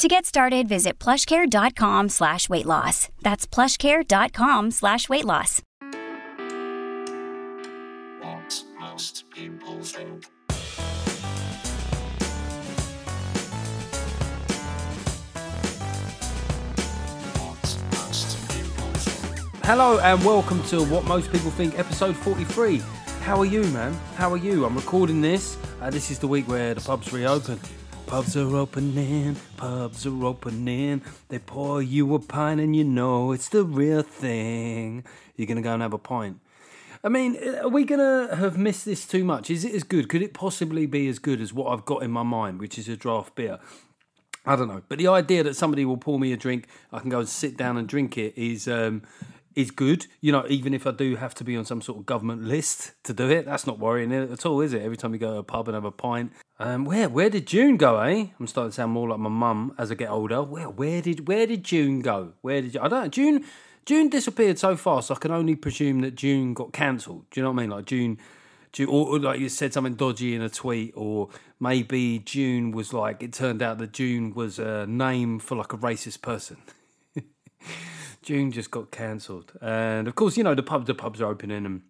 To get started, visit plushcare.com slash weight loss. That's plushcare.com slash weight loss. What most people think. What most people think. Hello and welcome to What Most People Think, episode 43. How are you, man? How are you? I'm recording this. Uh, this is the week where the pubs reopen. Pubs are opening, pubs are opening. They pour you a pint and you know it's the real thing. You're going to go and have a pint. I mean, are we going to have missed this too much? Is it as good? Could it possibly be as good as what I've got in my mind, which is a draft beer? I don't know, but the idea that somebody will pour me a drink, I can go and sit down and drink it is um, is good. You know, even if I do have to be on some sort of government list to do it, that's not worrying at all, is it? Every time you go to a pub and have a pint, um, where where did June go? Eh, I'm starting to sound more like my mum as I get older. Where where did where did June go? Where did you, I don't. June June disappeared so fast. I can only presume that June got cancelled. Do you know what I mean? Like June. June, or like you said something dodgy in a tweet, or maybe June was like it turned out that June was a name for like a racist person. June just got cancelled, and of course, you know the pubs. the pubs are opening, and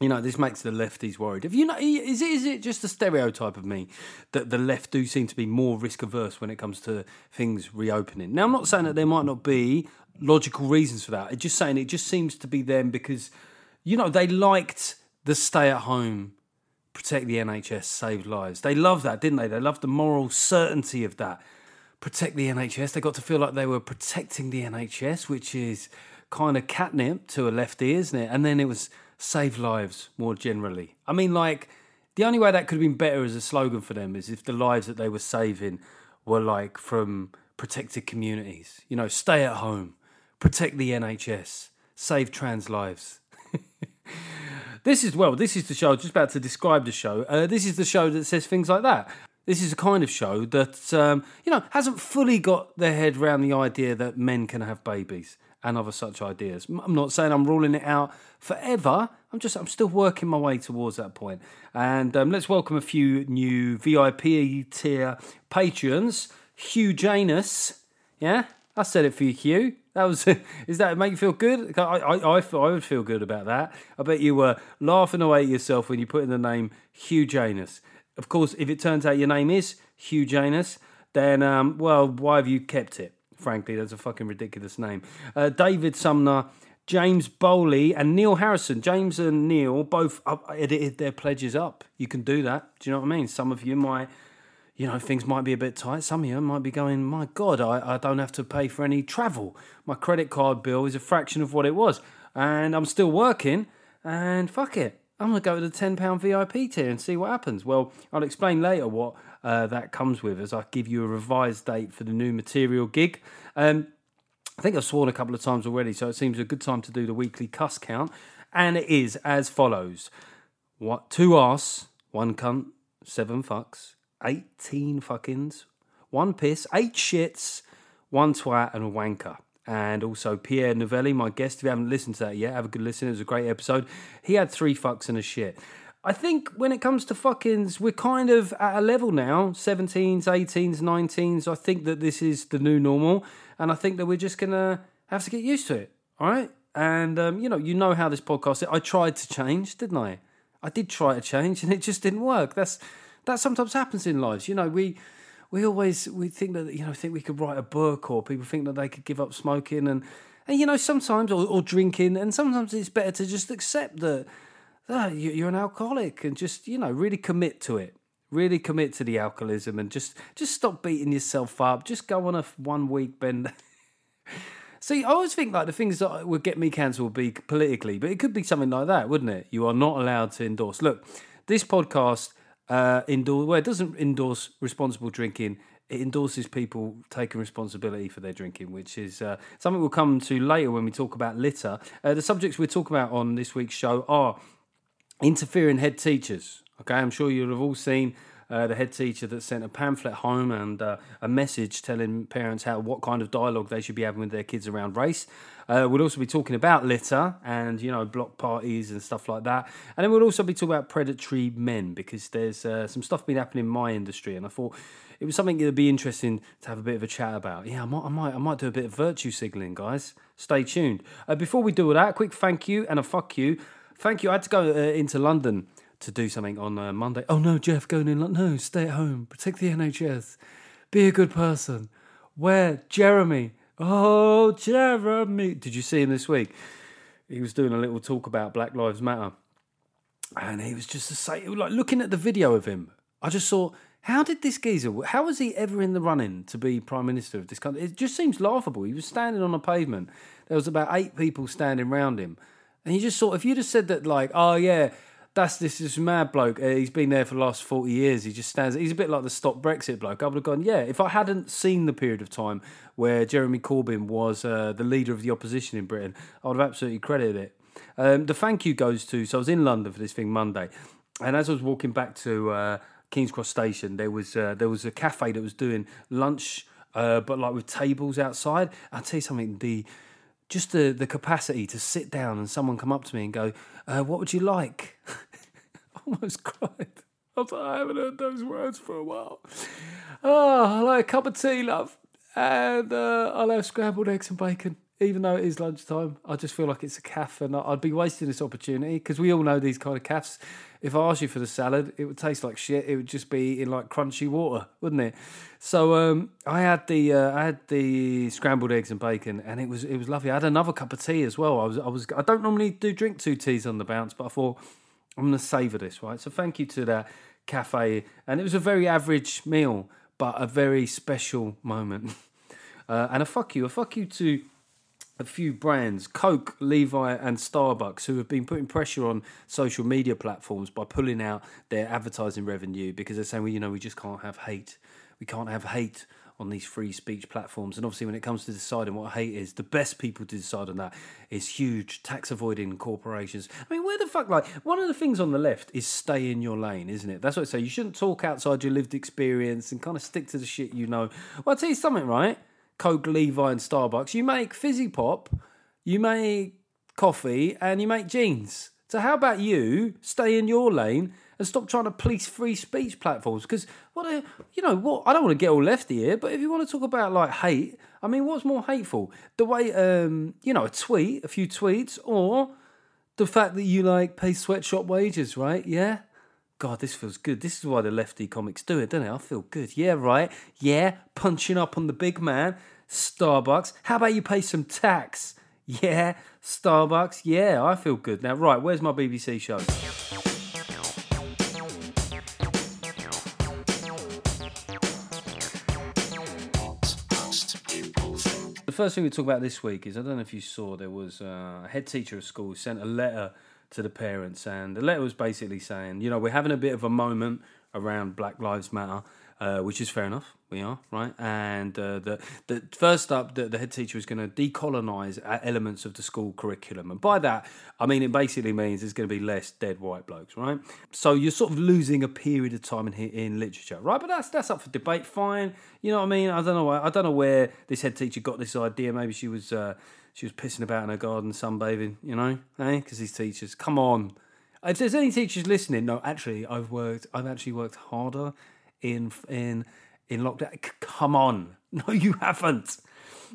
you know this makes the lefties worried. If you know, is it is it just a stereotype of me that the left do seem to be more risk averse when it comes to things reopening? Now, I'm not saying that there might not be logical reasons for that. I'm just saying it just seems to be them because you know they liked the stay at home protect the NHS, save lives. They loved that, didn't they? They loved the moral certainty of that. Protect the NHS. They got to feel like they were protecting the NHS, which is kind of catnip to a lefty, isn't it? And then it was save lives more generally. I mean, like, the only way that could have been better as a slogan for them is if the lives that they were saving were like from protected communities. You know, stay at home, protect the NHS, save trans lives. This is well. This is the show. Just about to describe the show. Uh, this is the show that says things like that. This is a kind of show that um, you know hasn't fully got their head around the idea that men can have babies and other such ideas. I'm not saying I'm ruling it out forever. I'm just I'm still working my way towards that point. And um, let's welcome a few new VIP tier patrons. Hugh Janus, yeah, I said it for you, Hugh. That was is that make you feel good? I, I, I, I would feel good about that. I bet you were laughing away at yourself when you put in the name Hugh Janus. Of course, if it turns out your name is Hugh Janus, then um, well, why have you kept it? Frankly, that's a fucking ridiculous name. Uh, David Sumner, James Bowley, and Neil Harrison. James and Neil both up, edited their pledges up. You can do that. Do you know what I mean? Some of you might you know, things might be a bit tight. Some of you might be going, my God, I, I don't have to pay for any travel. My credit card bill is a fraction of what it was. And I'm still working, and fuck it. I'm going to go to the £10 VIP tier and see what happens. Well, I'll explain later what uh, that comes with as I give you a revised date for the new material gig. Um, I think I've sworn a couple of times already, so it seems a good time to do the weekly cuss count. And it is as follows what two arse, one cunt, seven fucks, 18 fuckings, one piss, eight shits, one twat, and a wanker. And also Pierre Novellie, my guest. If you haven't listened to that yet, have a good listen. It was a great episode. He had three fucks and a shit. I think when it comes to fuckings, we're kind of at a level now 17s, 18s, 19s. I think that this is the new normal. And I think that we're just going to have to get used to it. All right. And, um, you know, you know how this podcast, I tried to change, didn't I? I did try to change and it just didn't work. That's that sometimes happens in lives. You know, we we always we think that you know think we could write a book, or people think that they could give up smoking, and and you know sometimes or, or drinking, and sometimes it's better to just accept that that you're an alcoholic and just you know really commit to it. Really commit to the alcoholism and just just stop beating yourself up. Just go on a one week bend. See, I always think like the things that would get me cancelled would be politically, but it could be something like that, wouldn't it? You are not allowed to endorse. Look, this podcast uh, endorse well, it doesn't endorse responsible drinking. it endorses people taking responsibility for their drinking, which is uh, something we'll come to later when we talk about litter. Uh, the subjects we're talking about on this week's show are interfering head teachers. Okay, I'm sure you'll have all seen uh, the head teacher that sent a pamphlet home and uh, a message telling parents how what kind of dialogue they should be having with their kids around race. Uh, we'll also be talking about litter and you know block parties and stuff like that, and then we'll also be talking about predatory men because there's uh, some stuff been happening in my industry, and I thought it was something that would be interesting to have a bit of a chat about. Yeah, I might, I might, I might do a bit of virtue signaling, guys. Stay tuned. Uh, before we do all that, quick thank you and a fuck you. Thank you. I had to go into London to do something on uh, Monday. Oh no, Geoff, going in. No, stay at home. Protect the NHS. Be a good person. Where? Jeremy. Oh, Jeremy. Did you see him this week? He was doing a little talk about Black Lives Matter. And he was just the same. Like looking at the video of him, I just saw how did this geezer, how was he ever in the running to be Prime Minister of this country? It just seems laughable. He was standing on a pavement. There was about eight people standing around him. And he just of, if you'd have said that, like, oh yeah, that's this is mad bloke. Uh, he's been there for the last forty years. He just stands. He's a bit like the stop Brexit bloke. I would have gone, yeah. If I hadn't seen the period of time where Jeremy Corbyn was uh, the leader of the opposition in Britain, I would have absolutely credited it. Um, the thank you goes to. So I was in London for this thing Monday, and as I was walking back to uh, King's Cross Station, there was uh, there was a cafe that was doing lunch, uh, but like with tables outside. I'll tell you something. The just the the capacity to sit down and someone come up to me and go, uh, "What would you like?" Almost cried. I was like, I haven't heard those words for a while. Oh, I like a cup of tea, love, and uh, I'll have scrambled eggs and bacon. Even though it is lunchtime, I just feel like it's a calf, and I'd be wasting this opportunity because we all know these kind of calves. If I asked you for the salad, it would taste like shit. It would just be in like crunchy water, wouldn't it? So um, I had the uh, I had the scrambled eggs and bacon, and it was it was lovely. I had another cup of tea as well. I was I was I don't normally do drink two teas on the bounce, but I thought I'm going to savour this, right? So thank you to that cafe, and it was a very average meal, but a very special moment. Uh, and a fuck you, a fuck you to a few brands, Coke, Levi, and Starbucks, who have been putting pressure on social media platforms by pulling out their advertising revenue because they're saying, well, you know, we just can't have hate. We can't have hate on these free speech platforms. And obviously, when it comes to deciding what hate is, the best people to decide on that is huge tax avoiding corporations. I mean, where the fuck, like, one of the things on the left is stay in your lane, isn't it? That's what I say. You shouldn't talk outside your lived experience and kind of stick to the shit you know. Well, I'll tell you something, right? Coke, Levi, and Starbucks. You make fizzy pop, you make coffee, and you make jeans. So how about you stay in your lane and stop trying to police free speech platforms? Because what a, you know what I don't want to get all lefty here, but if you want to talk about like hate, I mean, what's more hateful? The way um, you know a tweet, a few tweets, or the fact that you like pay sweatshop wages, right? Yeah. God, this feels good. This is why the lefty comics do it, doesn't it? I feel good. Yeah, right. Yeah, punching up on the big man. Starbucks. How about you pay some tax? Yeah, Starbucks. Yeah, I feel good. Now, right, where's my BBC show? The first thing we talk about this week is I don't know if you saw there was uh, a head teacher of school sent a letter to the parents, and the letter was basically saying, you know, we're having a bit of a moment around Black Lives Matter, uh, which is fair enough. We are right, and uh, the the first up, the, the head teacher is going to decolonise elements of the school curriculum, and by that I mean it basically means there's going to be less dead white blokes, right? So you're sort of losing a period of time in in literature, right? But that's that's up for debate. Fine, you know what I mean? I don't know. I don't know where this head teacher got this idea. Maybe she was uh, she was pissing about in her garden, sunbathing, you know, eh? Because these teachers, come on. If there's any teachers listening, no, actually, I've worked. I've actually worked harder in in in lockdown. C- come on, no, you haven't.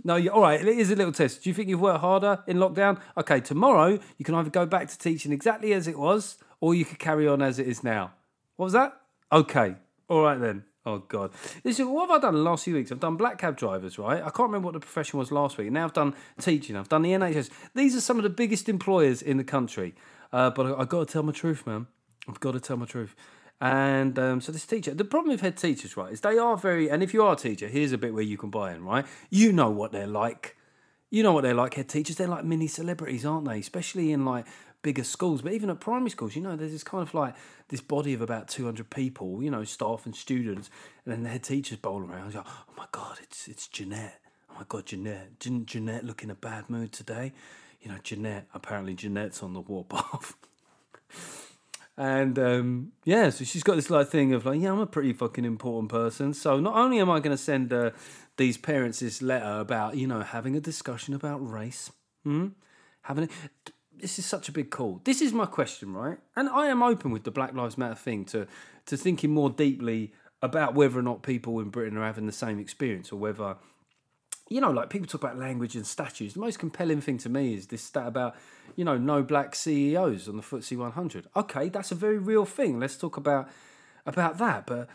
No, you all right. It is a little test. Do you think you've worked harder in lockdown? Okay, tomorrow you can either go back to teaching exactly as it was, or you could carry on as it is now. What was that? Okay, all right then. Oh God! Listen, what have I done the last few weeks? I've done black cab drivers, right? I can't remember what the profession was last week. Now I've done teaching. I've done the NHS. These are some of the biggest employers in the country. Uh, but I, I've got to tell my truth, man. I've got to tell my truth. And um, so this teacher, the problem with head teachers, right, is they are very. And if you are a teacher, here's a bit where you can buy in, right? You know what they're like. You know what they're like, head teachers. They're like mini celebrities, aren't they? Especially in like bigger schools, but even at primary schools, you know, there's this kind of like this body of about 200 people, you know, staff and students, and then the head teachers bowl around. Like, oh my God, it's it's Jeanette. Oh my God, Jeanette. Didn't Jeanette look in a bad mood today? You know, Jeanette, apparently Jeanette's on the warpath. And um, yeah, so she's got this like thing of like, yeah, I'm a pretty fucking important person. So not only am I going to send uh, these parents this letter about you know having a discussion about race, hmm? having a, this is such a big call. This is my question, right? And I am open with the Black Lives Matter thing to to thinking more deeply about whether or not people in Britain are having the same experience or whether you know, like people talk about language and statues. The most compelling thing to me is this stat about, you know, no black CEOs on the FTSE 100. Okay, that's a very real thing. Let's talk about about that. But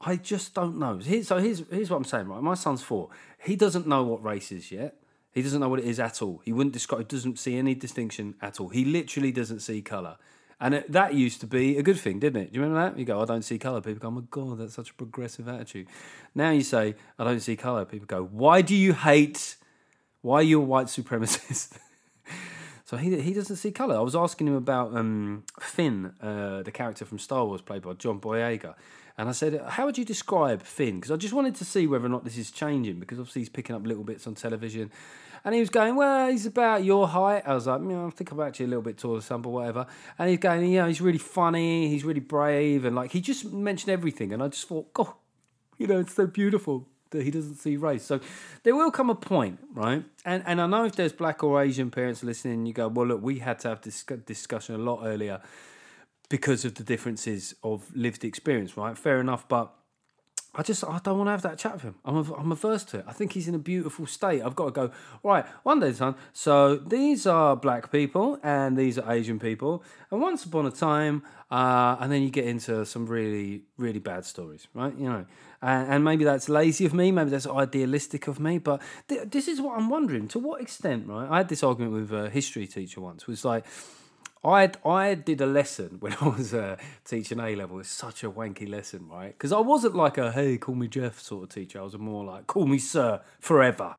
I just don't know. So here's here's what I'm saying. Right, my son's four. He doesn't know what race is yet. He doesn't know what it is at all. He wouldn't describe. Doesn't see any distinction at all. He literally doesn't see color. And it, that used to be a good thing, didn't it? Do you remember that? You go, I don't see colour. People go, oh my God, that's such a progressive attitude. Now you say, I don't see colour. People go, why do you hate, why are you a white supremacist? so he, he doesn't see colour. I was asking him about um, Finn, uh, the character from Star Wars played by John Boyega. And I said, how would you describe Finn? Because I just wanted to see whether or not this is changing, because obviously he's picking up little bits on television. And he was going, well, he's about your height. I was like, I think I'm actually a little bit taller than some, but whatever. And he's going, you know, he's really funny, he's really brave, and like he just mentioned everything. And I just thought, God, you know, it's so beautiful that he doesn't see race. So there will come a point, right? And and I know if there's black or Asian parents listening, you go, well, look, we had to have this discussion a lot earlier because of the differences of lived experience, right? Fair enough, but I just I don't want to have that chat with him. I'm I'm averse to it. I think he's in a beautiful state. I've got to go right one day, son. So these are black people and these are Asian people, and once upon a time, uh, and then you get into some really really bad stories, right? You know, and, and maybe that's lazy of me, maybe that's idealistic of me, but th- this is what I'm wondering: to what extent, right? I had this argument with a history teacher once. Was like I I did a lesson when I was uh, teaching A level. It's such a wanky lesson, right? Because I wasn't like a hey, call me Geoff sort of teacher. I was more like call me sir forever.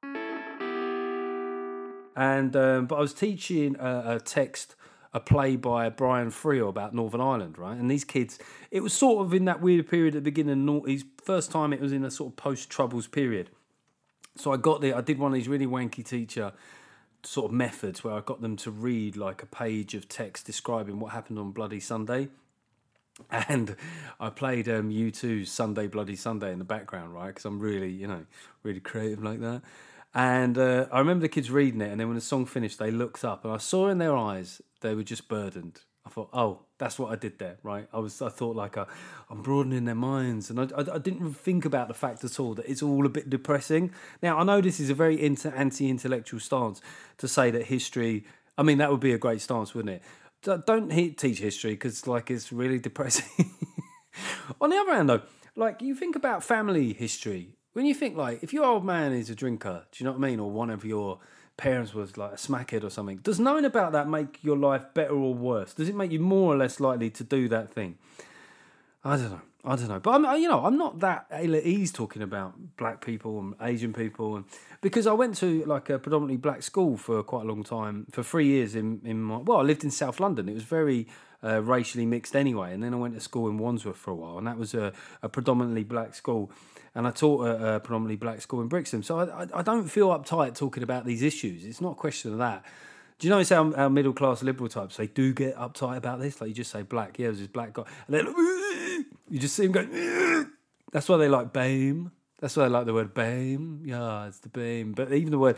And um, but I was teaching a, a, text, a play by Brian Friel about Northern Ireland, right? And these kids, it was sort of in that weird period at the beginning. His first time, it was in a sort of post Troubles period. So I got there. I did one of these really wanky teacher sort of methods where I got them to read like a page of text describing what happened on Bloody Sunday. And I played um, U2's Sunday Bloody Sunday in the background, right? Because I'm really, you know, really creative like that. And uh, I remember the kids reading it, and then when the song finished, they looked up, and I saw in their eyes they were just burdened. I thought, oh, that's what I did there, right? I was, I thought like, uh, I'm broadening their minds, and I, I, I, didn't think about the fact at all that it's all a bit depressing. Now I know this is a very inter- anti-intellectual stance to say that history. I mean, that would be a great stance, wouldn't it? Don't teach history because like it's really depressing. On the other hand, though, like you think about family history when you think like if your old man is a drinker, do you know what I mean, or one of your parents was like a smackhead or something. Does knowing about that make your life better or worse? Does it make you more or less likely to do that thing? I don't know. I don't know, but I'm, you know, I'm not that ill at ease talking about black people and Asian people, and because I went to like a predominantly black school for quite a long time, for three years in in my well, I lived in South London. It was very uh, racially mixed anyway, and then I went to school in Wandsworth for a while, and that was a, a predominantly black school and I taught at a predominantly black school in Brixton. So I, I, don't feel uptight talking about these issues. It's not a question of that. Do you notice how our middle class liberal types they do get uptight about this? Like you just say black, yeah, there's this black guy, and then you just see him going. That's why they like BAME. That's why they like the word BAME. Yeah, it's the BAME. But even the word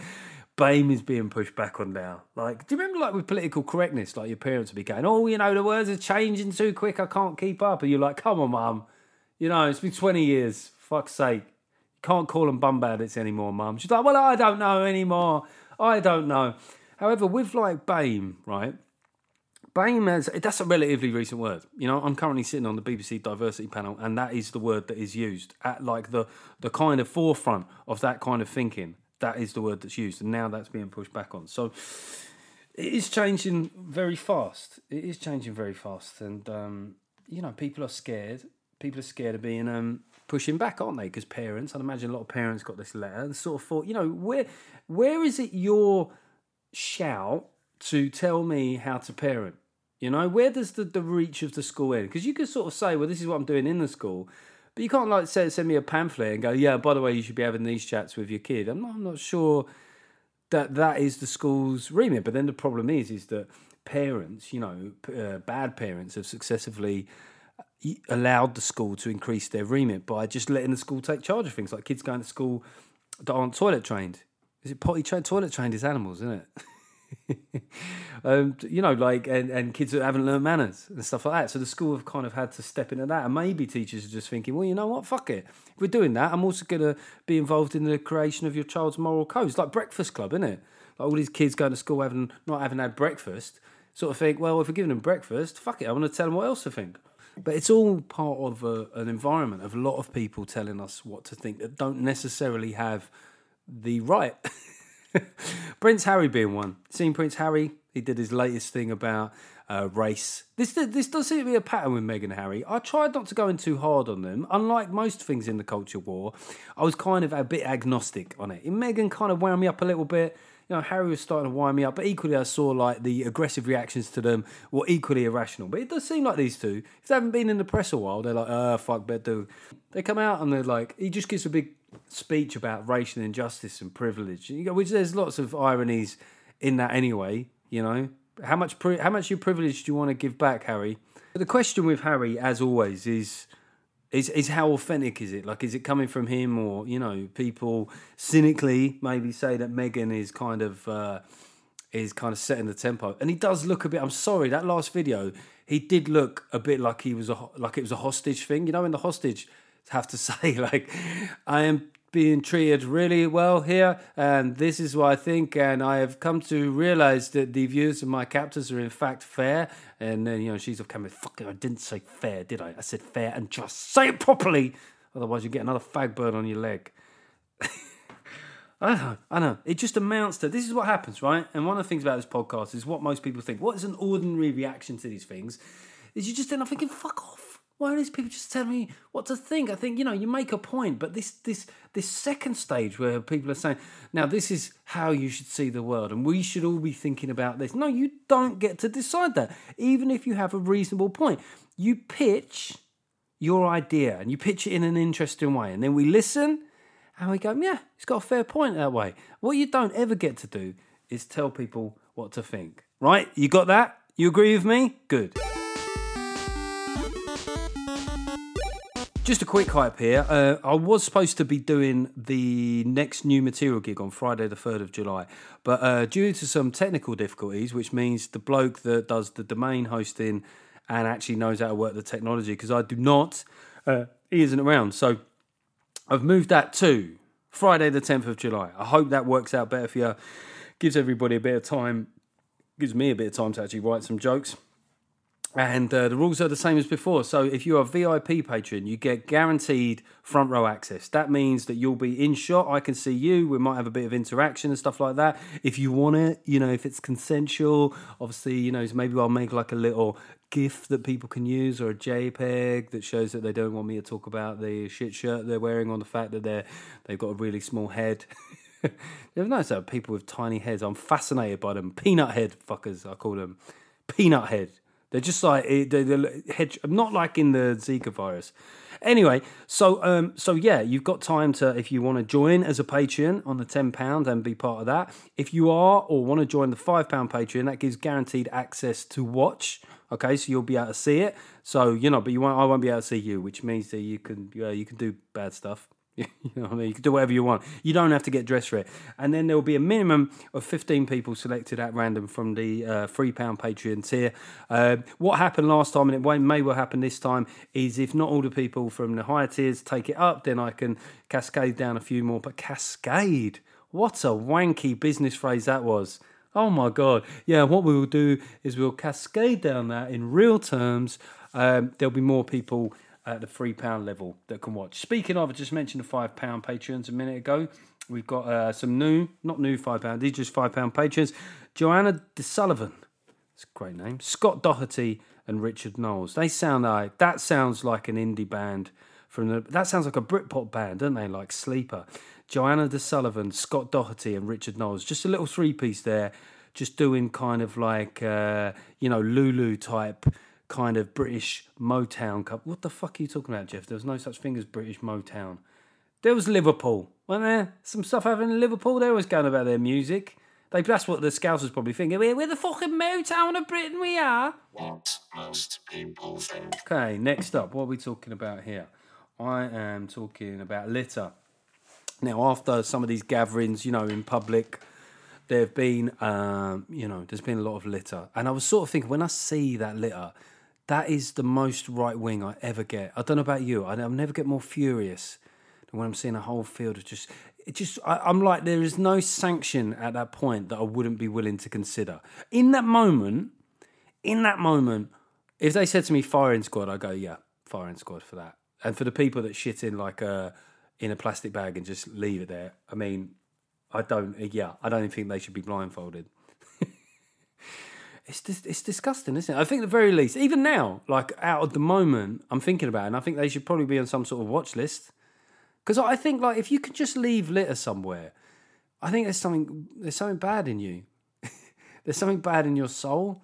BAME is being pushed back on now. Like, do you remember, like, with political correctness, like your parents would be going, oh, you know, the words are changing too quick, I can't keep up. And you're like, come on, mum. You know, it's been 20 years fuck's sake. You can't call them bum bandits anymore, mum. She's like, well, I don't know anymore. I don't know. However, with like BAME, right? BAME has, that's a relatively recent word. You know, I'm currently sitting on the BBC diversity panel, and that is the word that is used at like the, the kind of forefront of that kind of thinking. That is the word that's used, and now that's being pushed back on. So it is changing very fast. It is changing very fast, and um, you know, people are scared. People are scared of being um, pushing back, aren't they? Because parents, I'd imagine a lot of parents got this letter and sort of thought, you know, where where is it your shout to tell me how to parent? You know, where does the, the reach of the school end? Because you could sort of say, well, this is what I'm doing in the school, but you can't like say, send me a pamphlet and go, yeah, by the way, you should be having these chats with your kid. I'm not, I'm not sure that that is the school's remit. But then the problem is, is that parents, you know, uh, bad parents have successively allowed the school to increase their remit by just letting the school take charge of things like kids going to school that aren't toilet trained. Is it potty trained? Toilet trained is animals, isn't it? um, you know, like and, and kids that haven't learned manners and stuff like that. So the school have kind of had to step into that, and maybe teachers are just thinking, well, you know what, fuck it. If we're doing that, I'm also going to be involved in the creation of your child's moral codes, like Breakfast Club, isn't it? Like all these kids going to school having not having had breakfast, sort of think, well, if we're giving them breakfast, fuck it, I want to tell them what else to think. But it's all part of a, an environment of a lot of people telling us what to think that don't necessarily have the right. Prince Harry being one. Seen Prince Harry? He did his latest thing about uh, race. This this does seem to be a pattern with Meghan and Harry. I tried not to go in too hard on them. Unlike most things in the culture war, I was kind of a bit agnostic on it. Meghan kind of wound me up a little bit. You know, Harry was starting to wind me up, but equally I saw like the aggressive reactions to them were equally irrational. But it does seem like these two, if they haven't been in the press a while, they're like, uh, fuck, better do. They come out and they're like, he just gives a big speech about racial injustice and privilege, which there's lots of ironies in that anyway. You know, how much pri- how much your privilege do you want to give back, Harry? But the question with Harry, as always, is is is how authentic is it? Like, is it coming from him, or you know, people cynically maybe say that Meghan is kind of uh, is kind of setting the tempo, and he does look a bit. I'm sorry, that last video, he did look a bit like he was a like it was a hostage thing. You know, in the hostage have to say like, I am being treated really well here, and this is what I think. And I have come to realize that the views of my captors are in fact fair. And then you know she's off camera. Fuck it, I didn't say fair, did I? I said fair and just. Say it properly, otherwise you get another fag bird on your leg. I know, I know. It just amounts to this is what happens, right? And one of the things about this podcast is what most people think. What is an ordinary reaction to these things? Is you just end up thinking, "Fuck off." Why are these people just telling me what to think? I think you know you make a point, but this this this second stage where people are saying, "Now this is how you should see the world, and we should all be thinking about this." No, you don't get to decide that, even if you have a reasonable point. You pitch your idea and you pitch it in an interesting way, and then we listen and we go, "Yeah, it's got a fair point that way." What you don't ever get to do is tell people what to think. Right? You got that? You agree with me? Good. Just a quick hype here. Uh, I was supposed to be doing the next new material gig on Friday, the 3rd of July, but uh, due to some technical difficulties, which means the bloke that does the domain hosting and actually knows how to work the technology, because I do not, uh, he isn't around. So I've moved that to Friday, the 10th of July. I hope that works out better for you. Gives everybody a bit of time, gives me a bit of time to actually write some jokes. And uh, the rules are the same as before. So if you're a VIP patron, you get guaranteed front row access. That means that you'll be in shot. I can see you. We might have a bit of interaction and stuff like that. If you want it, you know, if it's consensual, obviously, you know, maybe I'll make like a little GIF that people can use or a JPEG that shows that they don't want me to talk about the shit shirt they're wearing on the fact that they're they've got a really small head. you ever notice that people with tiny heads? I'm fascinated by them. Peanut head fuckers, I call them. Peanut head. They're just like eh, they're, they're hedge, not like in the Zika virus. Anyway, so um, so yeah, you've got time to if you want to join as a Patreon on the ten pound and be part of that. If you are or want to join the five pound Patreon, that gives guaranteed access to watch. Okay, so you'll be able to see it. So you know, but you won't. I won't be able to see you, which means that you can yeah, you can do bad stuff. you know what I mean? You can do whatever you want. You don't have to get dressed for it. And then there will be a minimum of 15 people selected at random from the uh, £3 Patreon tier. Uh, what happened last time, and it may, may well happen this time, is if not all the people from the higher tiers take it up, then I can cascade down a few more. But cascade? What a wanky business phrase that was. Oh my God. Yeah, what we will do is we'll cascade down that in real terms. Um, there'll be more people at the three pound level that can watch. Speaking of, I just mentioned the five pound patrons a minute ago. We've got uh, some new, not new five pound, these just five pound patrons. Joanna DeSullivan, it's a great name. Scott Doherty and Richard Knowles. They sound like that sounds like an indie band from the. That sounds like a Britpop band, don't they? Like Sleeper. Joanna DeSullivan, Scott Doherty, and Richard Knowles. Just a little three piece there. just doing kind of like uh, you know Lulu type kind of British Motown cup. What the fuck are you talking about, Geoff? There was no such thing as British Motown. There was Liverpool, wasn't there? Some stuff happening in Liverpool. They always going about their music. They, that's what the Scousers probably thinking. We're, we're the fucking Motown of Britain, we are. What most people think. Okay, next up, what are we talking about here? I am talking about litter. Now, after some of these gatherings, you know, in public, there have been, um, you know, there's been a lot of litter. And I was sort of thinking, when I see that litter, that is the most right wing I ever get. I don't know about you, I, I'll never get more furious than when I'm seeing a whole field of just. It just, I, I'm like, there is no sanction at that point that I wouldn't be willing to consider. In that moment, in that moment, if they said to me firing squad, I go, yeah, firing squad for that. And for the people that shit in like a in a plastic bag and just leave it there, I mean, I don't. Yeah, I don't think they should be blindfolded. it's dis- it's disgusting, isn't it? I think the very least, even now, like out of the moment, I'm thinking about, it, and I think they should probably be on some sort of watch list. Because I think like if you could just leave litter somewhere, I think there's something there's something bad in you. there's something bad in your soul.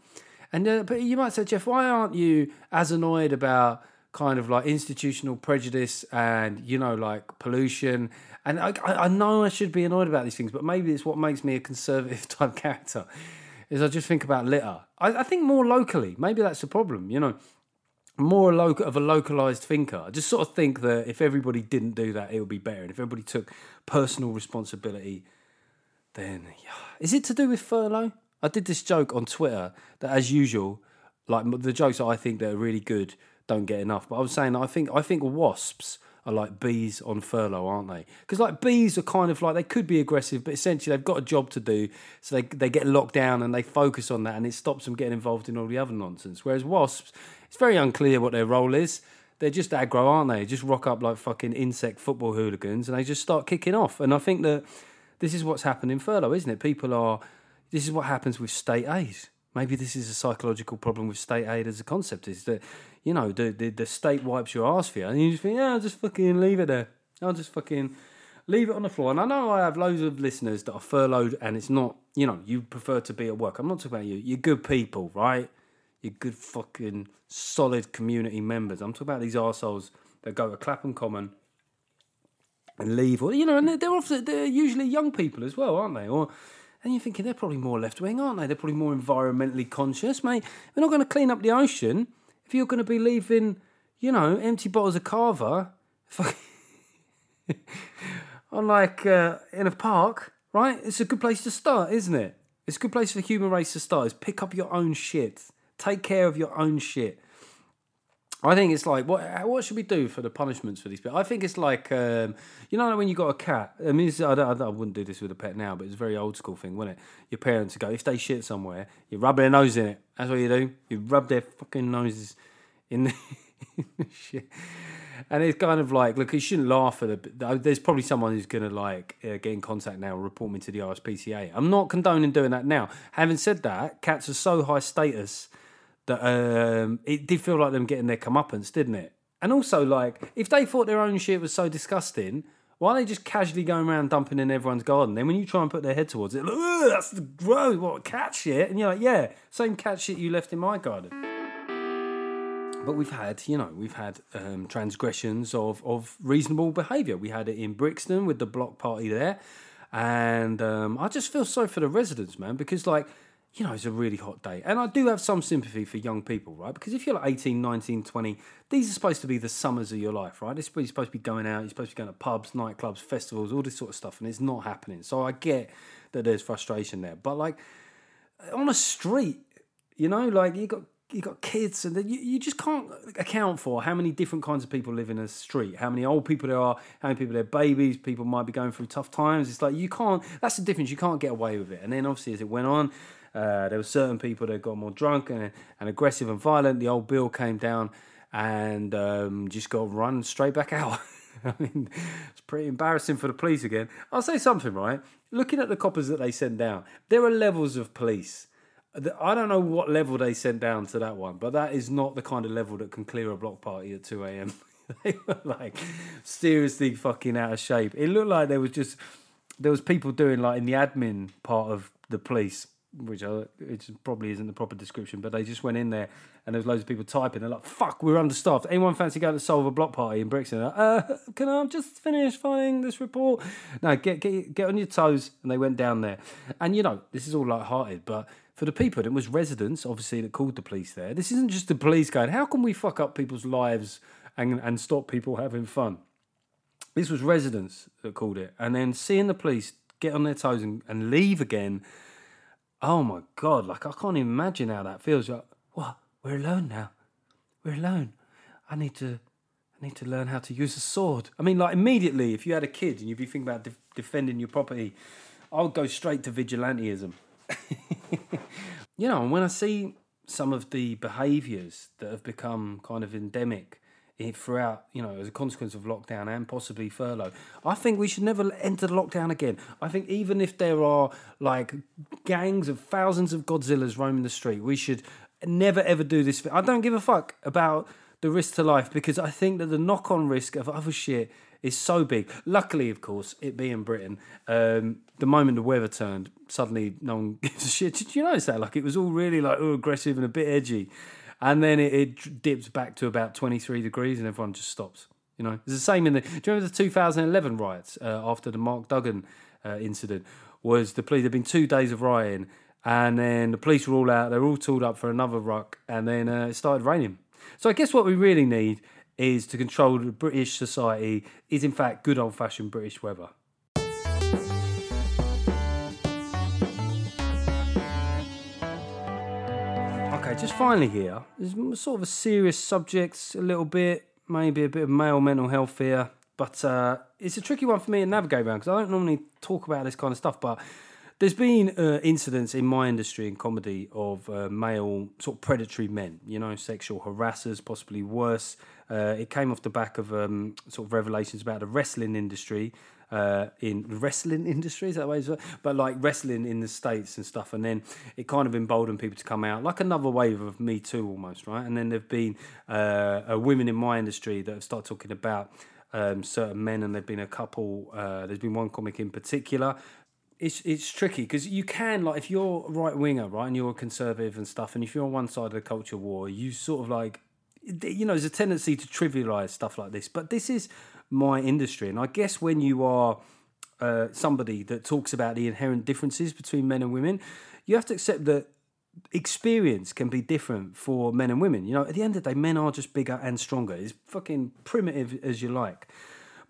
And uh, but you might say, Geoff, why aren't you as annoyed about kind of like institutional prejudice and you know like pollution? And I I know I should be annoyed about these things, but maybe it's what makes me a conservative type character. Is I just think about litter. I, I think more locally. Maybe that's the problem. You know, more local of a localized thinker. I just sort of think that if everybody didn't do that, it would be better. And if everybody took personal responsibility, then yeah. is it to do with furlough? I did this joke on Twitter that, as usual, like the jokes that I think that are really good don't get enough. But I was saying I think I think wasps are like bees on furlough, aren't they? Because like bees are kind of like they could be aggressive, but essentially they've got a job to do, so they they get locked down and they focus on that, and it stops them getting involved in all the other nonsense. Whereas wasps, it's very unclear what their role is. They're just aggro, aren't they? Just rock up like fucking insect football hooligans, and they just start kicking off. And I think that this is what's happened in furlough, isn't it? People are. This is what happens with state aid. Maybe this is a psychological problem with state aid as a concept. Is that you know the the, the state wipes your ass for you, and you just think, yeah, I'll just fucking leave it there. I'll just fucking leave it on the floor. And I know I have loads of listeners that are furloughed, and it's not. You know, you prefer to be at work. I'm not talking about you. You're good people, right? You're good fucking solid community members. I'm talking about these arseholes that go to Clapham Common and leave, or you know, and they're, they're often they're usually young people as well, aren't they? Or and you're thinking they're probably more left wing, aren't they? They're probably more environmentally conscious, mate. We're not going to clean up the ocean if you're going to be leaving, you know, empty bottles of Cava, on like uh, in a park, right? It's a good place to start, isn't it? It's a good place for the human race to start. Is pick up your own shit, take care of your own shit. I think it's like what what should we do for the punishments for these people? I think it's like um, you know when you got a cat. I mean, I, I wouldn't do this with a pet now, but it's a very old school thing, wouldn't it? Your parents go if they shit somewhere, you rub their nose in it. That's what you do. You rub their fucking noses in the, in the shit. And it's kind of like, look, you shouldn't laugh at it. There's probably someone who's going to like uh, get in contact now and report me to the RSPCA. I'm not condoning doing that now. Having said that, cats are so high status that um, it did feel like them getting their comeuppance, didn't it? And also, like, if they thought their own shit was so disgusting, why are they just casually going around dumping in everyone's garden? Then when you try and put their head towards it, like, that's the gross, what, cat shit? And you're like, yeah, same cat shit you left in my garden. But we've had, you know, we've had um, transgressions of, of reasonable behaviour. We had it in Brixton with the block party there. And um, I just feel sorry for the residents, man, because, like, you know, it's a really hot day. And I do have some sympathy for young people, right? Because if you're like 18, 19, 20, these are supposed to be the summers of your life, right? This you're supposed to be going out, you're supposed to be going to pubs, nightclubs, festivals, all this sort of stuff, and it's not happening. So I get that there's frustration there. But, like, on a street, you know, like you got you got kids, and you, you just can't account for how many different kinds of people live in a street. How many old people there are, how many people there are babies. People might be going through tough times. It's like you can't. That's the difference. You can't get away with it. And then obviously as it went on, uh, there were certain people that got more drunk and, and aggressive and violent. The old bill came down and um, just got run straight back out. I mean, it's pretty embarrassing for the police again. I'll say something, right? Looking at the coppers that they send down, there are levels of police. I don't know what level they sent down to that one, but that is not the kind of level that can clear a block party at 2 a.m. they were like seriously fucking out of shape. It looked like there was just there was people doing like in the admin part of the police which I, which probably isn't the proper description, but they just went in there and there was loads of people typing. They're like, "Fuck, we're understaffed. Anyone fancy going to solve a block party in Brixton?" Like, uh, can I just finish finding this report? No, get get get on your toes. And they went down there, and you know this is all light-hearted, but for the people, it was residents obviously that called the police there. This isn't just the police going, "How can we fuck up people's lives and and stop people having fun?" This was residents that called it, and then seeing the police get on their toes and, and leave again oh my god, like I can't even imagine how that feels. Like, what? We're alone now. We're alone. I need to, I need to learn how to use a sword. I mean, like immediately, if you had a kid and you'd be thinking about de- defending your property, I would go straight to vigilantism. you know, and when I see some of the behaviours that have become kind of endemic throughout, you know, as a consequence of lockdown and possibly furlough. I think we should never enter the lockdown again. I think even if there are like gangs of thousands of Godzillas roaming the street, we should never ever do this. I don't give a fuck about the risk to life because I think that the knock on risk of other shit is so big. Luckily, of course, it being Britain, um, the moment the weather turned, suddenly no one gives a shit. Did you notice that? Like it was all really like aggressive and a bit edgy and then it, it dips back to about 23 degrees and everyone just stops. You know, it's the same in the. Do you remember the 2011 riots uh, after the Mark Duggan uh, incident? Was the police? There'd been two days of rioting, and then the police were all out. They were all tooled up for another ruck, and then uh, it started raining. So I guess what we really need is to control the British society. Is in fact good old fashioned British weather. Okay, just finally here, there's sort of a serious subject, a little bit, maybe a bit of male mental health here, but uh, it's a tricky one for me to navigate around because I don't normally talk about this kind of stuff. But there's been uh, incidents in my industry in comedy of uh, male sort of predatory men, you know, sexual harassers, possibly worse. Uh, it came off the back of um, sort of revelations about the wrestling industry uh, in wrestling industry, is that way? But like wrestling in the states and stuff, and then it kind of emboldened people to come out, like another wave of Me Too almost, right? And then there've been uh, women in my industry that have started talking about um, certain men, and there've been a couple. Uh, there's been one comic in particular. It's it's tricky because you can like if you're right winger, right, and you're a conservative and stuff, and if you're on one side of the culture war, you sort of like you know, there's a tendency to trivialize stuff like this, but this is my industry. And I guess when you are uh, somebody that talks about the inherent differences between men and women, you have to accept that experience can be different for men and women. You know, at the end of the day, men are just bigger and stronger. It's fucking primitive as you like.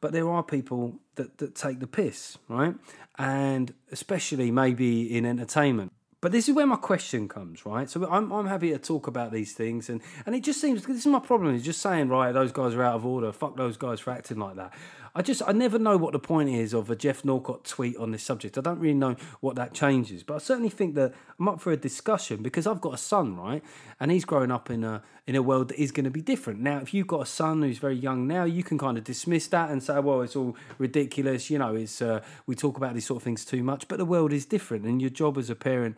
But there are people that, that take the piss, right? And especially maybe in entertainment. But this is where my question comes, right? So I'm, I'm happy to talk about these things, and, and it just seems this is my problem. Is just saying, right, those guys are out of order. Fuck those guys for acting like that. I just I never know what the point is of a Geoff Norcott tweet on this subject. I don't really know what that changes, but I certainly think that I'm up for a discussion because I've got a son, right, and he's growing up in a in a world that is going to be different. Now, if you've got a son who's very young now, you can kind of dismiss that and say, well, it's all ridiculous. You know, it's uh, we talk about these sort of things too much, but the world is different, and your job as a parent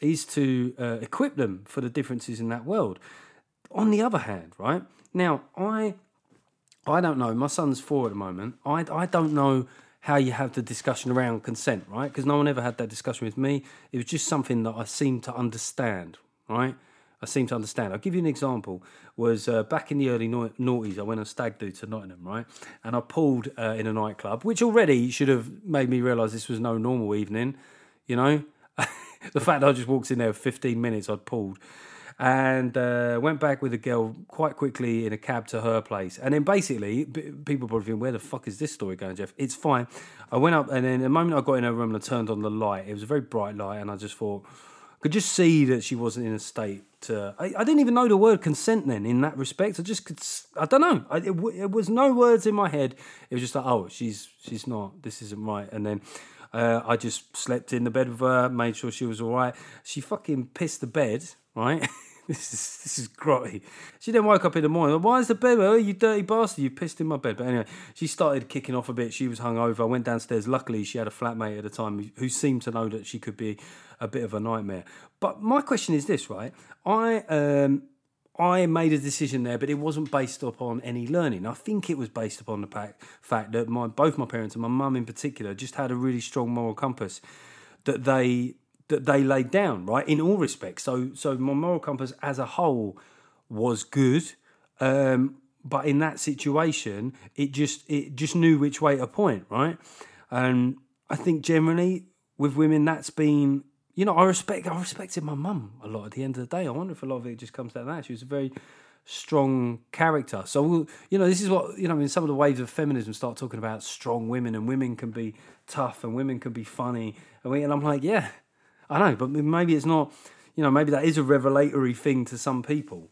is to uh, equip them for the differences in that world. On the other hand, right now, I I don't know. My son's four at the moment. I, I don't know how you have the discussion around consent, right? Because no one ever had that discussion with me. It was just something that I seem to understand, right? I seem to understand. I'll give you an example. Was uh, back in the early noughties, I went on stag do to Nottingham, right? And I pulled uh, in a nightclub, which already should have made me realise this was no normal evening. You know, the fact that I just walked in there 15 minutes, I'd pulled and uh, went back with a girl quite quickly in a cab to her place. And then basically, people probably think, where the fuck is this story going, Geoff? It's fine. I went up, and then the moment I got in her room and I turned on the light, it was a very bright light, and I just thought, could just see that she wasn't in a state to. I, I didn't even know the word consent then in that respect. I just could. I don't know. I, it, it was no words in my head. It was just like, oh, she's she's not. This isn't right. And then uh, I just slept in the bed with her, made sure she was all right. She fucking pissed the bed, right? this is this is grotty. She then woke up in the morning. Why is the bed? Oh, you dirty bastard! You pissed in my bed. But anyway, she started kicking off a bit. She was hungover. I went downstairs. Luckily, she had a flatmate at the time who seemed to know that she could be a bit of a nightmare. But my question is this, right? I um, I made a decision there, but it wasn't based upon any learning. I think it was based upon the fact that my both my parents and my mum in particular just had a really strong moral compass that they that they laid down, right? In all respects. So so my moral compass as a whole was good. Um, but in that situation, it just it just knew which way to point, right? And I think generally with women, that's been you know I respect I respected my mum a lot. At the end of the day, I wonder if a lot of it just comes down to that. She was a very strong character. So you know this is what you know. I mean, some of the waves of feminism start talking about strong women, and women can be tough, and women can be funny, and, we, and I'm like, yeah, I know, but maybe it's not. You know, maybe that is a revelatory thing to some people.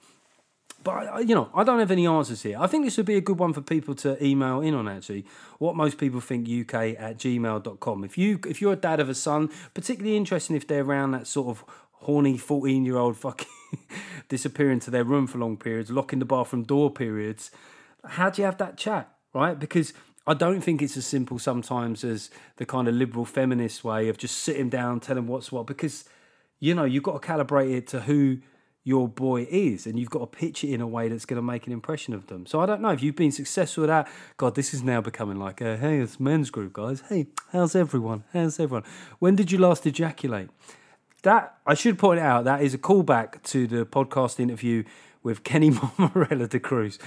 But you know, I don't have any answers here. I think this would be a good one for people to email in on. Actually, what most people think UK at gmail.com. If you if you're a dad of a son, particularly interesting if they're around that sort of horny 14 year old fucking disappearing to their room for long periods, locking the bathroom door periods. How do you have that chat, right? Because I don't think it's as simple sometimes as the kind of liberal feminist way of just sitting down, telling what's what, because you know you've got to calibrate it to who your boy is, and you've got to pitch it in a way that's going to make an impression of them. So I don't know if you've been successful at that. God, this is now becoming like a hey, it's men's group, guys. Hey, how's everyone? How's everyone? When did you last ejaculate? That I should point out that is a callback to the podcast interview with Kenny Morella de Cruz.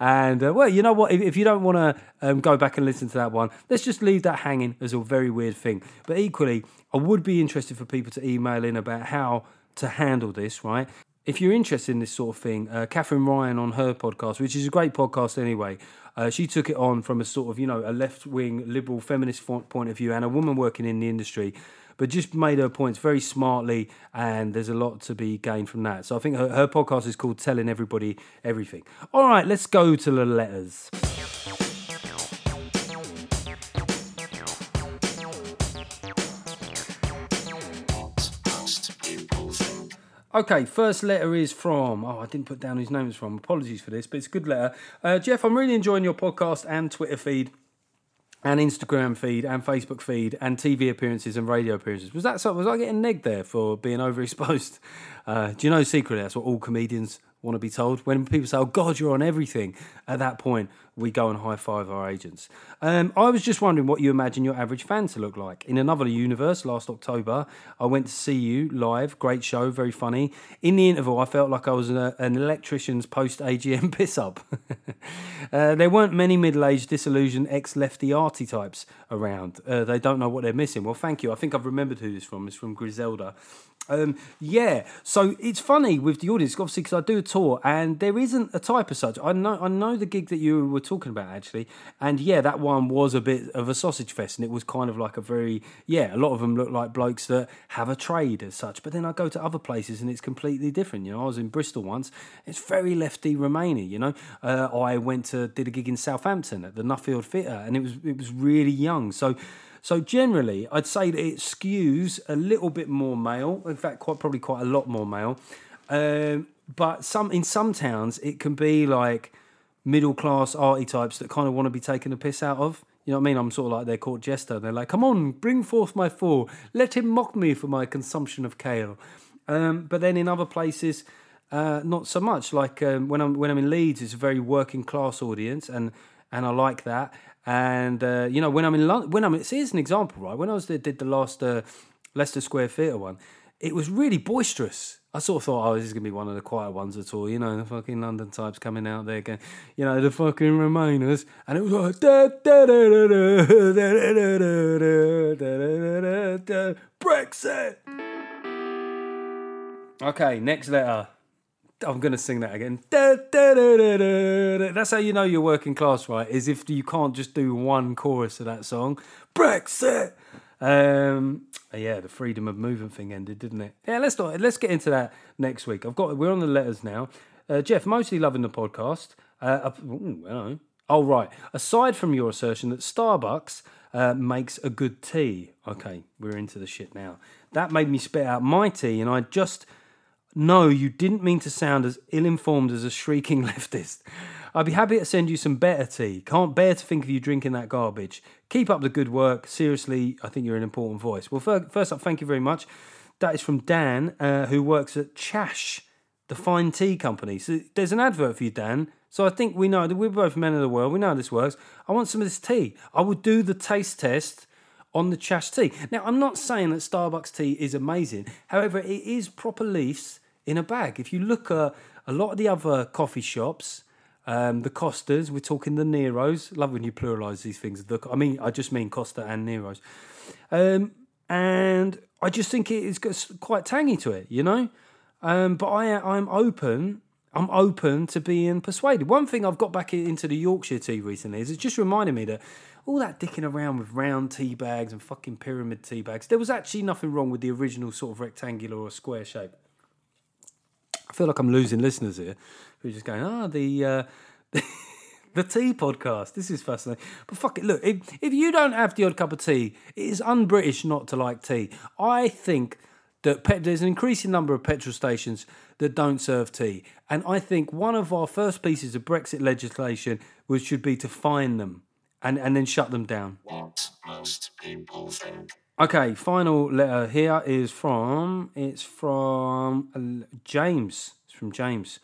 And uh, well, you know what? If, if you don't want to um, go back and listen to that one, let's just leave that hanging as a very weird thing. But equally, I would be interested for people to email in about how to handle this, right? if you're interested in this sort of thing, uh, Katherine Ryan on her podcast, which is a great podcast anyway, uh, she took it on from a sort of, you know, a left wing liberal feminist point of view and a woman working in the industry, but just made her points very smartly. And there's a lot to be gained from that. So I think her, her podcast is called Telling Everybody Everything. All right, let's go to the letters. Okay, first letter is from. Oh, I didn't put down whose name it's from. Apologies for this, but it's a good letter. Uh, Geoff, I'm really enjoying your podcast and Twitter feed, and Instagram feed, and Facebook feed, and TV appearances and radio appearances. Was that so? Was I getting negged there for being overexposed? Uh, do you know secretly that's what all comedians want to be told. When people say, "Oh God, you're on everything," at that point we go and high five our agents. Um, I was just wondering what you imagine your average fan to look like. In another universe, last October, I went to see you live. Great show, very funny. In the interval, I felt like I was an electrician's post AGM piss up. uh, there weren't many middle aged, disillusioned, ex lefty arty types around. Uh, they don't know what they're missing. Well, thank you. I think I've remembered who this from. It's from Griselda. Um, yeah, so it's funny with the audience, obviously, because I do a tour, and there isn't a type of such. I know, I know the gig that you were talking about actually, and yeah, that one was a bit of a sausage fest, and it was kind of like a very yeah. A lot of them look like blokes that have a trade as such, but then I go to other places and it's completely different. You know, I was in Bristol once; it's very lefty Romania. You know, uh, I went to did a gig in Southampton at the Nuffield Theatre, and it was it was really young. So so generally, I'd say that it skews a little bit more male. In fact, quite probably quite a lot more male. Um, but some in some towns, it can be like middle class arty types that kind of want to be taken a piss out of. You know what I mean? I'm sort of like their court jester. They're like, "Come on, bring forth my fool. Let him mock me for my consumption of kale." Um, but then in other places, uh, not so much. Like um, when I'm when I'm in Leeds, it's a very working class audience, and and I like that. And uh, you know, when I'm in London, when I'm here's an example, right? When I was there, did the last uh, Leicester Square Theatre one, it was really boisterous. I sort of thought, oh, this is gonna be one of the quiet ones at all, you know, the fucking London types coming out there again, you know, the fucking Remainers, and it was like Brexit. Okay, next letter. I'm going to sing that again. Da, da, da, That's how you know you're working class, right? Is if you can't just do one chorus of that song. Brexit. Um, yeah, the freedom of movement thing ended, didn't it? Yeah, let's let's get into that next week. I've got we're on the letters now. Uh, Geoff, mostly loving the podcast. Uh, Oh right. Aside from your assertion that Starbucks uh, makes a good tea, okay, we're into the shit now. That made me spit out my tea, and I just no, you didn't mean to sound as ill informed as a shrieking leftist. I'd be happy to send you some better tea. Can't bear to think of you drinking that garbage. Keep up the good work. Seriously, I think you're an important voice. Well, first up, thank you very much. That is from Dan, uh, who works at Chash, the fine tea company. So there's an advert for you, Dan. So I think we know that we're both men of the world. We know how this works. I want some of this tea. I would do the taste test on the Chash tea. Now, I'm not saying that Starbucks tea is amazing. However, it is proper leaves in a bag. If you look at a lot of the other coffee shops, um, the Costas, we're talking the Neros. Love when you pluralise these things. The, I mean, I just mean Costa and Neros. Um, and I just think it is quite tangy to it, you know. Um, but I, I'm open. I'm open to being persuaded. One thing I've got back into the Yorkshire tea recently is it just reminded me that all that dicking around with round tea bags and fucking pyramid tea bags, there was actually nothing wrong with the original sort of rectangular or square shape. I feel like I'm losing listeners here who are just going, ah, oh, the. Uh, the tea podcast. This is fascinating. But fuck it, look, if, if you don't have the odd cup of tea, it is un British not to like tea. I think that pet, there's an increasing number of petrol stations that don't serve tea. And I think one of our first pieces of Brexit legislation was, should be to fine them and, and then shut them down. What most people think. Okay, final letter here is from it's from James. It's from James.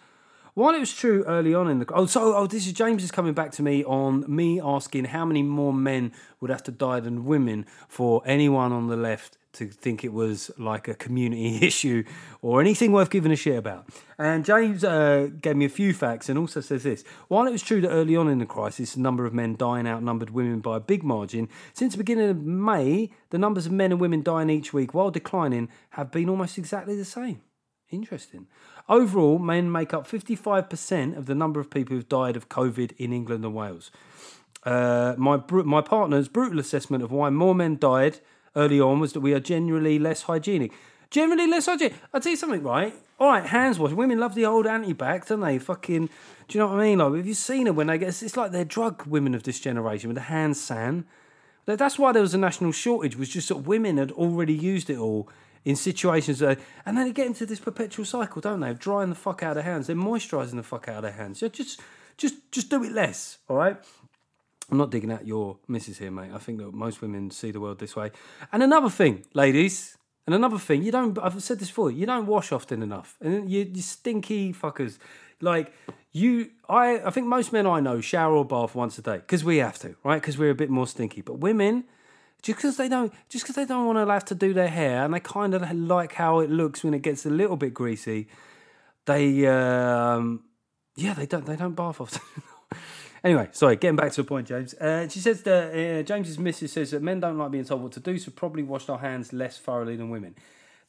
While it was true early on in the oh so oh this is James is coming back to me on me asking how many more men would have to die than women for anyone on the left to think it was like a community issue or anything worth giving a shit about. And James uh, gave me a few facts and also says this While it was true that early on in the crisis, the number of men dying outnumbered women by a big margin, since the beginning of May, the numbers of men and women dying each week, while declining, have been almost exactly the same. Interesting. Overall, men make up 55% of the number of people who've died of COVID in England and Wales. Uh, my my partner's brutal assessment of why more men died early on was that we are generally less hygienic. Generally less hygienic. I'll tell you something, right? All right, hands wash. Women love the old anti-bac, don't they? Fucking, do you know what I mean? Like, have you seen them when they get? It's like they're drug women of this generation with the hand san. That's why there was a national shortage. Was just that women had already used it all in situations that, and then they get into this perpetual cycle, don't they? Drying the fuck out of hands, they're moisturising the fuck out of hands. So just, just, just do it less, all right? I'm not digging at your missus here, mate. I think that most women see the world this way. And another thing, ladies, and another thing, you don't. I've said this before. You don't wash often enough, and you, you stinky fuckers. Like you, I, I think most men I know shower or bath once a day because we have to, right? Because we're a bit more stinky. But women, just because they don't just because they don't want to have to do their hair and they kind of like how it looks when it gets a little bit greasy they um, yeah they don't they don't bath often anyway sorry getting back to the point james uh, she says that uh, james's missus says that men don't like being told what to do so probably wash our hands less thoroughly than women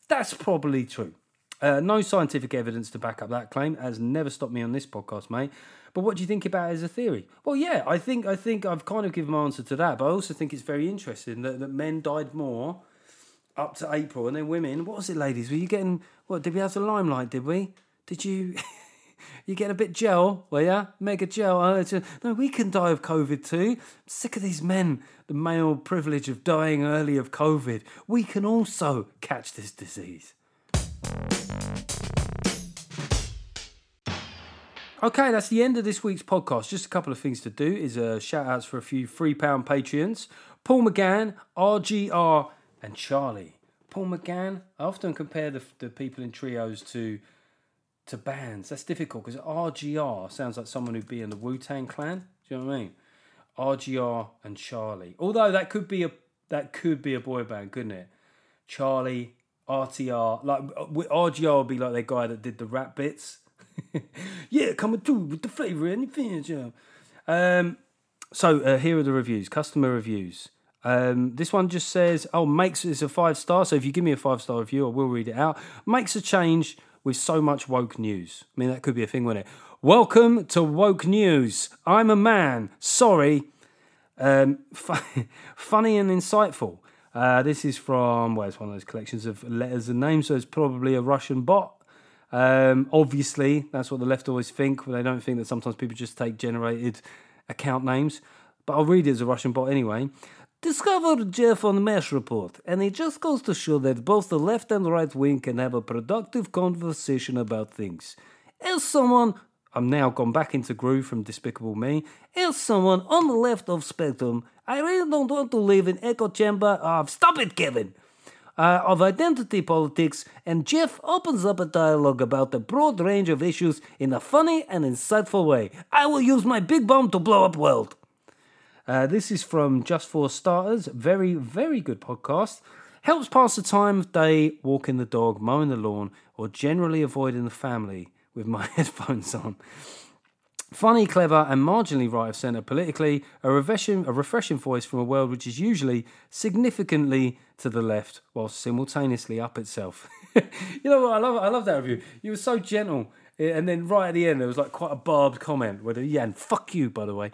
that's probably true uh, no scientific evidence to back up that claim has never stopped me on this podcast mate but what do you think about it as a theory? Well, yeah, I think I think I've kind of given my answer to that, but I also think it's very interesting that, that men died more up to April, and then women. What was it, ladies? Were you getting what? Did we have the limelight? Did we? Did you? you get a bit gel, were ya? Mega gel. Oh, no, we can die of COVID too. I'm sick of these men, the male privilege of dying early of COVID. We can also catch this disease. Okay, that's the end of this week's podcast. Just a couple of things to do is uh, shout outs for a few £3 Patreons Paul McGann, RGR, and Charlie. Paul McGann, I often compare the, the people in trios to to bands. That's difficult because RGR sounds like someone who'd be in the Wu Tang Clan. Do you know what I mean? RGR and Charlie. Although that could be a that could be a boy band, couldn't it? Charlie, RTR, like RGR would be like the guy that did the rap bits. yeah, coming through with the flavour and the finish. Um, so uh, here are the reviews, customer reviews. Um, this one just says, "Oh, makes is a five star." So if you give me a five star review, I will read it out. Makes a change with so much woke news. I mean, that could be a thing, wouldn't it? Welcome to woke news. I'm a man. Sorry. Um, funny and insightful. Uh, this is from well, it's one of those collections of letters and names, so it's probably a Russian bot. Um, obviously, that's what the left always think. But they don't think that sometimes people just take generated account names. But I'll read it as a Russian bot anyway. Discovered Geoff on Mash Report, and it just goes to show that both the left and right wing can have a productive conversation about things. As someone, I'm now gone back into groove from Despicable Me, as someone on the left of spectrum, I really don't want to live in echo chamber of stop it, Kevin uh, of identity politics, and Geoff opens up a dialogue about a broad range of issues in a funny and insightful way. I will use my big bomb to blow up world. Uh, this is from Just for Starters. Very, very good podcast. Helps pass the time of day walking the dog, mowing the lawn, or generally avoiding the family with my headphones on. Funny, clever, and marginally right of centre politically, a refreshing, a refreshing voice from a world which is usually significantly to the left, whilst simultaneously up itself. you know what? I love, I love that review. You were so gentle, and then right at the end there was like quite a barbed comment. Where the, yeah, and fuck you, by the way.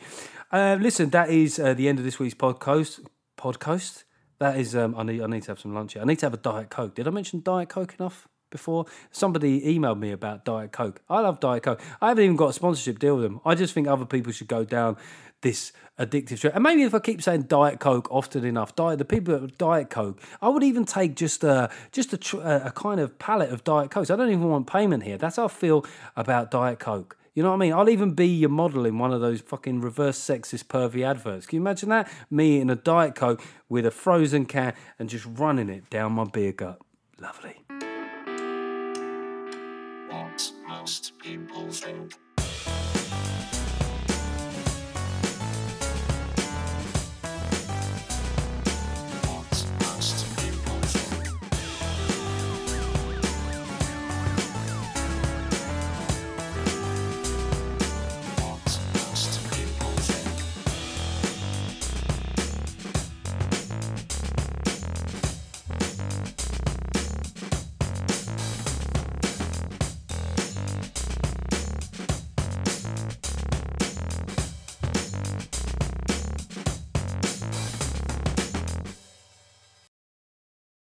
Uh, listen, that is uh, the end of this week's podcast. Podcast. That is. Um, I need. I need to have some lunch. Here. I need to have a diet coke. Did I mention diet coke enough? before. Somebody emailed me about Diet Coke. I love Diet Coke. I haven't even got a sponsorship deal with them. I just think other people should go down this addictive track. And maybe if I keep saying Diet Coke often enough, Diet the people at Diet Coke, I would even take just a just a, tr- a kind of palette of Diet Cokes. I don't even want payment here. That's how I feel about Diet Coke. You know what I mean? I'll even be your model in one of those fucking reverse sexist pervy adverts. Can you imagine that? Me in a Diet Coke with a frozen can and just running it down my beer gut. Lovely. What most people think.